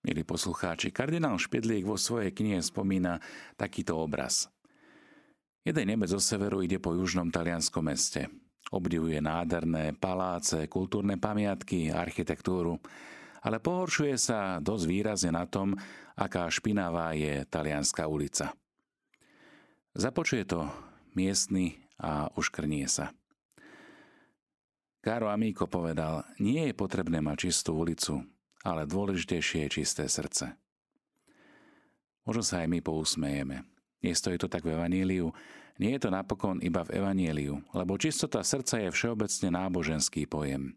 Milí poslucháči, kardinál Špedlík vo svojej knihe spomína takýto obraz. Jeden Nemec zo severu ide po južnom talianskom meste. Obdivuje nádherné paláce, kultúrne pamiatky, architektúru, ale pohoršuje sa dosť výrazne na tom, aká špinavá je talianská ulica. Započuje to miestny a uškrnie sa. Caro Amico povedal, nie je potrebné mať čistú ulicu, ale dôležitejšie je čisté srdce. Možno sa aj my pousmejeme. Nestojí to tak v Evaníliu, nie je to napokon iba v Evaníliu, lebo čistota srdca je všeobecne náboženský pojem.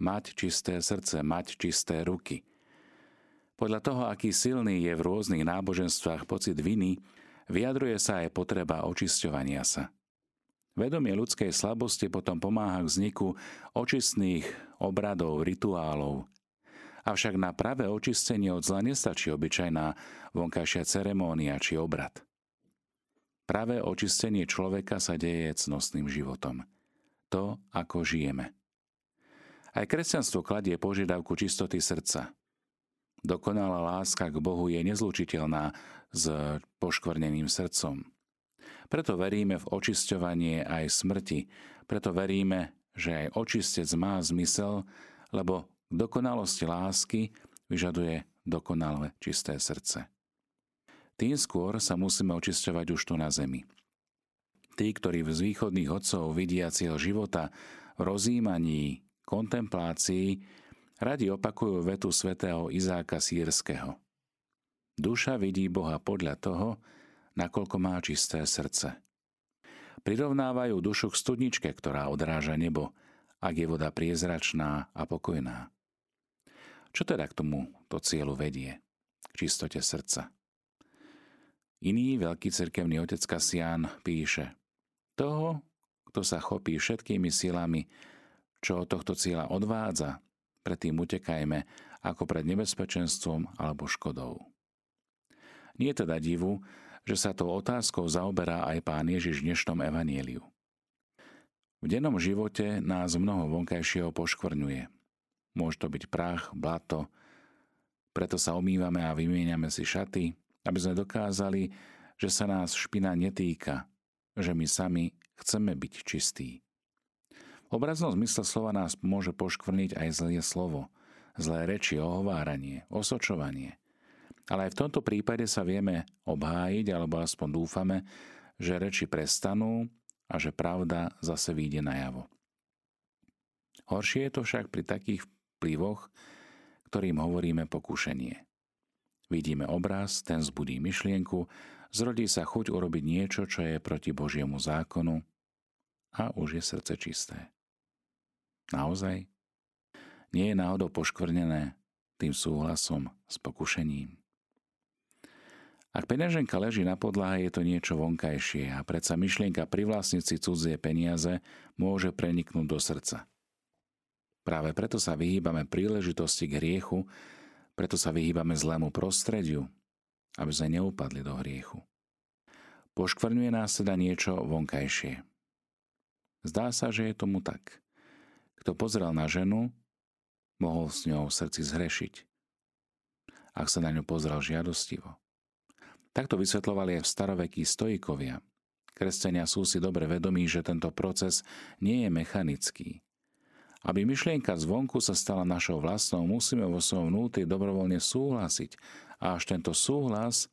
Mať čisté srdce, mať čisté ruky. Podľa toho, aký silný je v rôznych náboženstvách pocit viny, vyjadruje sa aj potreba očisťovania sa. Vedomie ľudskej slabosti potom pomáha k vzniku očistných obradov, rituálov, Avšak na pravé očistenie od zla nestačí obyčajná vonkajšia ceremónia či obrad. Pravé očistenie človeka sa deje cnostným životom. To, ako žijeme. Aj kresťanstvo kladie požiadavku čistoty srdca. Dokonalá láska k Bohu je nezlučiteľná s poškvrneným srdcom. Preto veríme v očisťovanie aj smrti, preto veríme, že aj očistec má zmysel, lebo dokonalosti lásky vyžaduje dokonalé čisté srdce. Tým skôr sa musíme očisťovať už tu na zemi. Tí, ktorí z východných otcov vidia cieľ života v rozímaní, kontemplácii, radi opakujú vetu svätého Izáka Sýrského. Duša vidí Boha podľa toho, nakoľko má čisté srdce. Prirovnávajú dušu k studničke, ktorá odráža nebo, ak je voda priezračná a pokojná. Čo teda k tomu to cieľu vedie? K čistote srdca. Iný veľký cirkevný otec Kasián píše Toho, kto sa chopí všetkými silami, čo tohto cieľa odvádza, predtým utekajme ako pred nebezpečenstvom alebo škodou. Nie teda divu, že sa tou otázkou zaoberá aj pán Ježiš v dnešnom evanieliu. V dennom živote nás mnoho vonkajšieho poškvrňuje, Môže to byť prach, blato, preto sa omývame a vymieňame si šaty, aby sme dokázali, že sa nás špina netýka, že my sami chceme byť čistí. V obraznom zmysle slova nás môže poškvrniť aj zlé slovo, zlé reči, ohováranie, osočovanie. Ale aj v tomto prípade sa vieme obhájiť, alebo aspoň dúfame, že reči prestanú a že pravda zase vyjde najavo. Horšie je to však pri takých vplyvoch, ktorým hovoríme pokušenie. Vidíme obraz, ten zbudí myšlienku, zrodí sa chuť urobiť niečo, čo je proti Božiemu zákonu a už je srdce čisté. Naozaj? Nie je náhodou poškvrnené tým súhlasom s pokušením. Ak peňaženka leží na podlahe, je to niečo vonkajšie a predsa myšlienka privlastniť si cudzie peniaze môže preniknúť do srdca. Práve preto sa vyhýbame príležitosti k hriechu, preto sa vyhýbame zlému prostrediu, aby sme neupadli do hriechu. Poškvrňuje nás teda niečo vonkajšie. Zdá sa, že je tomu tak. Kto pozrel na ženu, mohol s ňou v srdci zhrešiť, ak sa na ňu pozrel žiadostivo. Takto vysvetlovali aj v starovekí stoikovia. Kresťania sú si dobre vedomí, že tento proces nie je mechanický, aby myšlienka zvonku sa stala našou vlastnou, musíme vo svojom vnútri dobrovoľne súhlasiť a až tento súhlas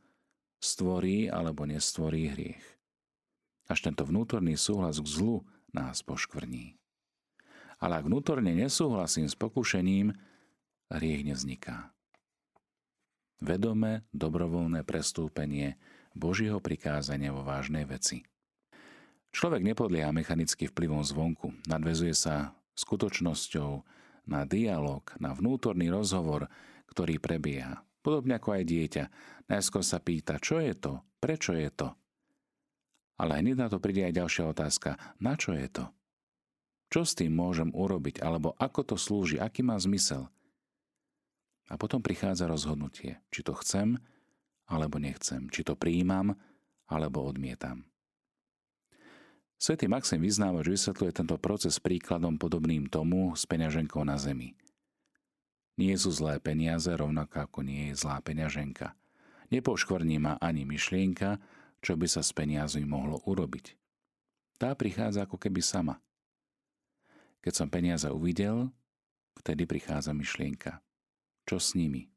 stvorí alebo nestvorí hriech. Až tento vnútorný súhlas k zlu nás poškvrní. Ale ak vnútorne nesúhlasím s pokušením, hriech nevzniká. Vedome dobrovoľné prestúpenie Božieho prikázania vo vážnej veci. Človek nepodlieha mechanicky vplyvom zvonku, nadvezuje sa skutočnosťou, na dialog, na vnútorný rozhovor, ktorý prebieha. Podobne ako aj dieťa. Najskôr sa pýta, čo je to, prečo je to. Ale hneď na to príde aj ďalšia otázka, na čo je to? Čo s tým môžem urobiť, alebo ako to slúži, aký má zmysel? A potom prichádza rozhodnutie, či to chcem, alebo nechcem, či to príjmam, alebo odmietam. Svetý Maxim Vyznávač vysvetľuje tento proces príkladom podobným tomu s peňaženkou na zemi. Nie sú zlé peniaze, rovnako ako nie je zlá peňaženka. Nepoškvrní ma ani myšlienka, čo by sa s peniazmi mohlo urobiť. Tá prichádza ako keby sama. Keď som peniaze uvidel, vtedy prichádza myšlienka. Čo s nimi?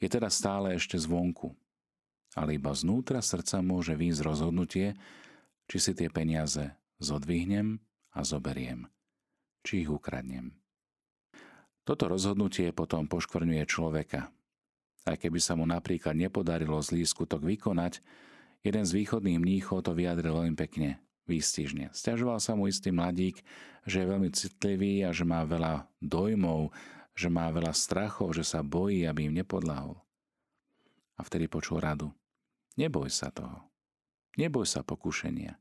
Je teda stále ešte zvonku, ale iba znútra srdca môže výjsť rozhodnutie, či si tie peniaze zodvihnem a zoberiem, či ich ukradnem. Toto rozhodnutie potom poškvrňuje človeka. Aj keby sa mu napríklad nepodarilo zlý skutok vykonať, jeden z východných mníchov to vyjadril veľmi pekne, výstižne. Sťažoval sa mu istý mladík, že je veľmi citlivý a že má veľa dojmov, že má veľa strachov, že sa bojí, aby im nepodlahol. A vtedy počul radu. Neboj sa toho. Neboj sa pokušenia.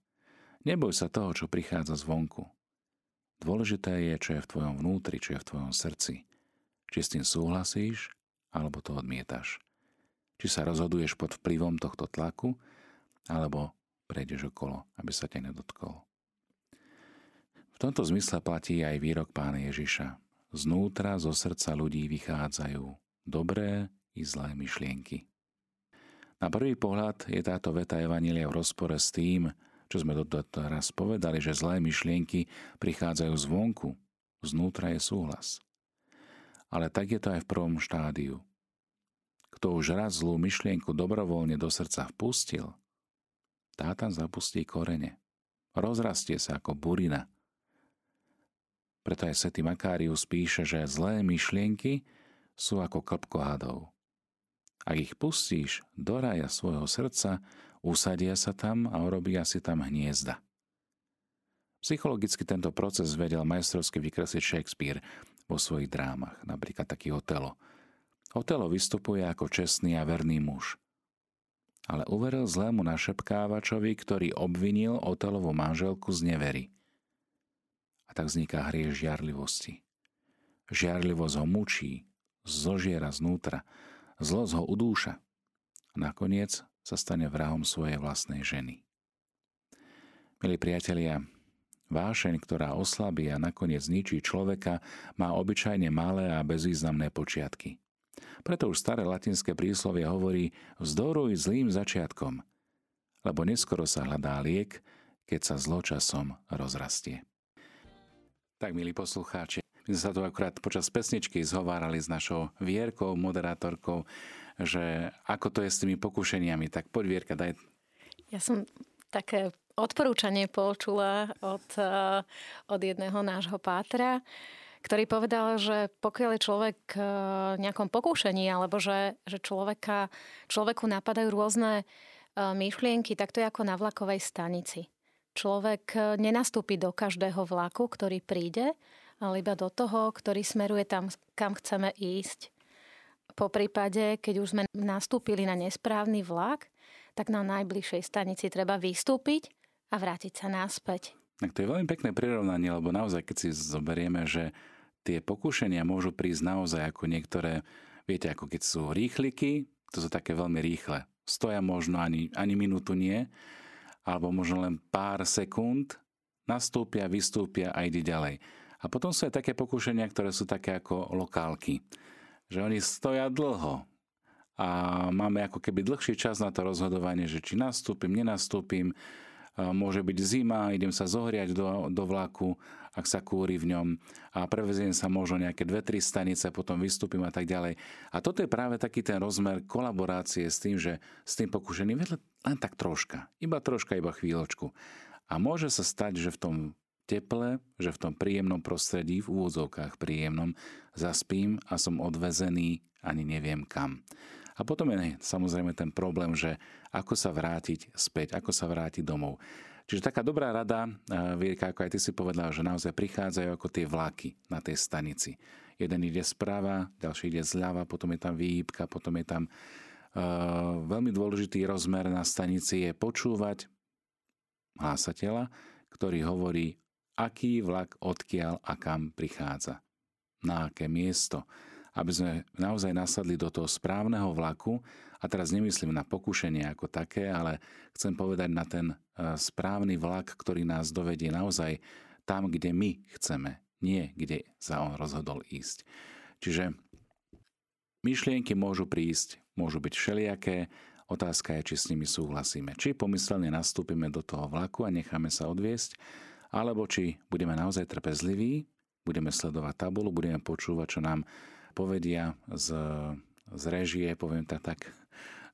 Neboj sa toho, čo prichádza zvonku. Dôležité je, čo je v tvojom vnútri, čo je v tvojom srdci. Či s tým súhlasíš, alebo to odmietaš. Či sa rozhoduješ pod vplyvom tohto tlaku, alebo prejdeš okolo, aby sa ťa nedotkol. V tomto zmysle platí aj výrok pána Ježiša. Znútra, zo srdca ľudí vychádzajú dobré i zlé myšlienky. Na prvý pohľad je táto veta Evanília v rozpore s tým, čo sme doteraz povedali, že zlé myšlienky prichádzajú zvonku, znútra je súhlas. Ale tak je to aj v prvom štádiu. Kto už raz zlú myšlienku dobrovoľne do srdca vpustil, tá tam zapustí korene. Rozrastie sa ako burina. Preto aj svätý Makárius píše, že zlé myšlienky sú ako klpko hadov. Ak ich pustíš do raja svojho srdca, usadia sa tam a urobia si tam hniezda. Psychologicky tento proces vedel majstrovsky vykresliť Shakespeare vo svojich drámach, napríklad taký Otelo. Otelo vystupuje ako čestný a verný muž. Ale uveril zlému našepkávačovi, ktorý obvinil Otelovu manželku z nevery. A tak vzniká hrie žiarlivosti. Žiarlivosť ho mučí, zožiera znútra, zlosť ho udúša. Nakoniec sa stane vrahom svojej vlastnej ženy. Milí priatelia, vášeň, ktorá oslabí a nakoniec zničí človeka, má obyčajne malé a bezvýznamné počiatky. Preto už staré latinské príslovie hovorí vzdoruj zlým začiatkom, lebo neskoro sa hľadá liek, keď sa zločasom rozrastie. Tak, milí poslucháči, sme sa tu akurát počas pesničky zhovárali s našou Vierkou, moderátorkou, že ako to je s tými pokušeniami. Tak poď Vierka, daj. Ja som také odporúčanie počula od, eh, od jedného nášho pátra, ktorý povedal, že pokiaľ je človek v nejakom pokúšení, alebo že, že človeka, človeku napadajú rôzne eh, myšlienky, tak to je ako na vlakovej stanici. Človek eh, nenastúpi do každého vlaku, ktorý príde, ale iba do toho, ktorý smeruje tam, kam chceme ísť. Po prípade, keď už sme nastúpili na nesprávny vlak, tak na najbližšej stanici treba vystúpiť a vrátiť sa naspäť. Tak to je veľmi pekné prirovnanie, lebo naozaj, keď si zoberieme, že tie pokúšania môžu prísť naozaj ako niektoré, viete, ako keď sú rýchliky, to sú také veľmi rýchle. Stoja možno ani, ani minútu nie, alebo možno len pár sekúnd, nastúpia, vystúpia a ide ďalej. A potom sú aj také pokúšania, ktoré sú také ako lokálky. Že oni stoja dlho a máme ako keby dlhší čas na to rozhodovanie, že či nastúpim, nenastúpim, môže byť zima, idem sa zohriať do, do vlaku, ak sa kúri v ňom. A preveziem sa možno nejaké dve, tri stanice, potom vystúpim a tak ďalej. A toto je práve taký ten rozmer kolaborácie s tým, že s tým pokúšením len tak troška, iba troška, iba chvíľočku. A môže sa stať, že v tom teple, že v tom príjemnom prostredí, v úvodzovkách príjemnom, zaspím a som odvezený ani neviem kam. A potom je samozrejme ten problém, že ako sa vrátiť späť, ako sa vrátiť domov. Čiže taká dobrá rada, Vierka, ako aj ty si povedala, že naozaj prichádzajú ako tie vlaky na tej stanici. Jeden ide sprava, ďalší ide zľava, potom je tam výhybka, potom je tam uh, veľmi dôležitý rozmer na stanici je počúvať hlásateľa, ktorý hovorí aký vlak odkiaľ a kam prichádza. Na aké miesto. Aby sme naozaj nasadli do toho správneho vlaku, a teraz nemyslím na pokušenie ako také, ale chcem povedať na ten e, správny vlak, ktorý nás dovedie naozaj tam, kde my chceme, nie kde sa on rozhodol ísť. Čiže Myšlienky môžu prísť, môžu byť všelijaké, otázka je, či s nimi súhlasíme. Či pomyselne nastúpime do toho vlaku a necháme sa odviesť, alebo či budeme naozaj trpezliví, budeme sledovať tabulu, budeme počúvať, čo nám povedia z, z režie, poviem tak, tak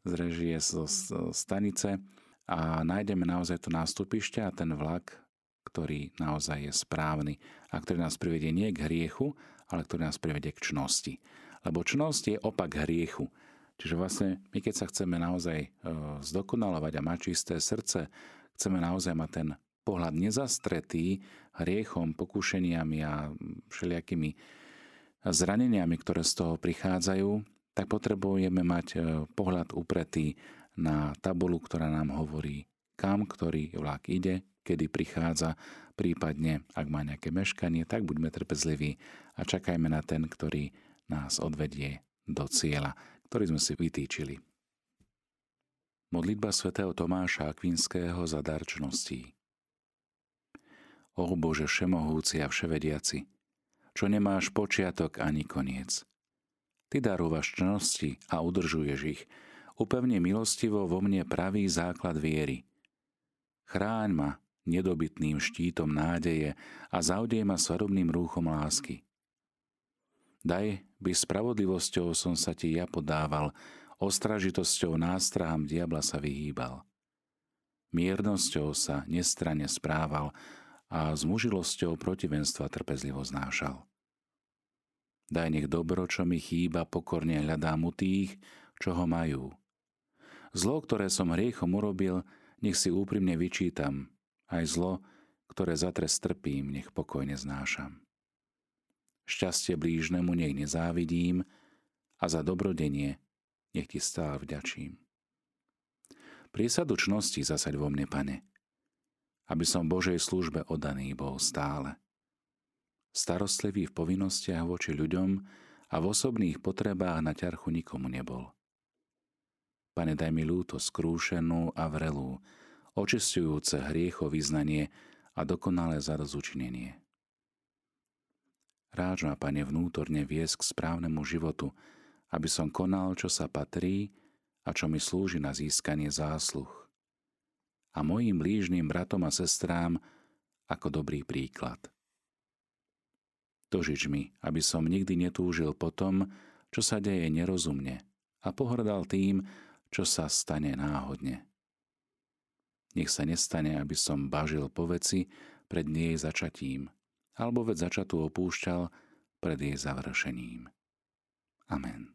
z režie z, z stanice a nájdeme naozaj to nástupište a ten vlak, ktorý naozaj je správny a ktorý nás privedie nie k hriechu, ale ktorý nás privedie k čnosti. Lebo čnosť je opak hriechu. Čiže vlastne my keď sa chceme naozaj e, zdokonalovať a mať čisté srdce, chceme naozaj mať ten pohľad nezastretý hriechom, pokúšeniami a všelijakými zraneniami, ktoré z toho prichádzajú, tak potrebujeme mať e, pohľad upretý na tabulu, ktorá nám hovorí, kam ktorý vlak ide, kedy prichádza, prípadne ak má nejaké meškanie, tak buďme trpezliví a čakajme na ten, ktorý nás odvedie do cieľa, ktorý sme si vytýčili. Modlitba svätého Tomáša Akvinského za darčností. O Bože všemohúci a vševediaci, čo nemáš počiatok ani koniec. Ty darúvaš čnosti a udržuješ ich, upevne milostivo vo mne pravý základ viery. Chráň ma nedobytným štítom nádeje a zaudej ma svadobným rúchom lásky. Daj, by spravodlivosťou som sa ti ja podával, ostražitosťou nástrahám diabla sa vyhýbal. Miernosťou sa nestranne správal a s mužilosťou protivenstva trpezlivo znášal. Daj nech dobro, čo mi chýba, pokorne hľadám u tých, čo ho majú. Zlo, ktoré som hriechom urobil, nech si úprimne vyčítam, aj zlo, ktoré za trest trpím, nech pokojne znášam. Šťastie blížnemu nech nezávidím a za dobrodenie nech ti stále vďačím. Priesadu čnosti zasaď vo mne, pane, aby som Božej službe oddaný bol stále. Starostlivý v povinnostiach voči ľuďom a v osobných potrebách na ťarchu nikomu nebol. Pane, daj mi ľúto skrúšenú a vrelú, očistujúce hriechov vyznanie a dokonalé zarozučinenie. Ráč ma, Pane, vnútorne viesť k správnemu životu, aby som konal, čo sa patrí a čo mi slúži na získanie zásluh. A mojim blížnym bratom a sestrám ako dobrý príklad. Dožič mi, aby som nikdy netúžil po tom, čo sa deje nerozumne a pohrdal tým, čo sa stane náhodne. Nech sa nestane, aby som bažil po veci pred nej začatím, alebo veď začatú opúšťal pred jej završením. Amen.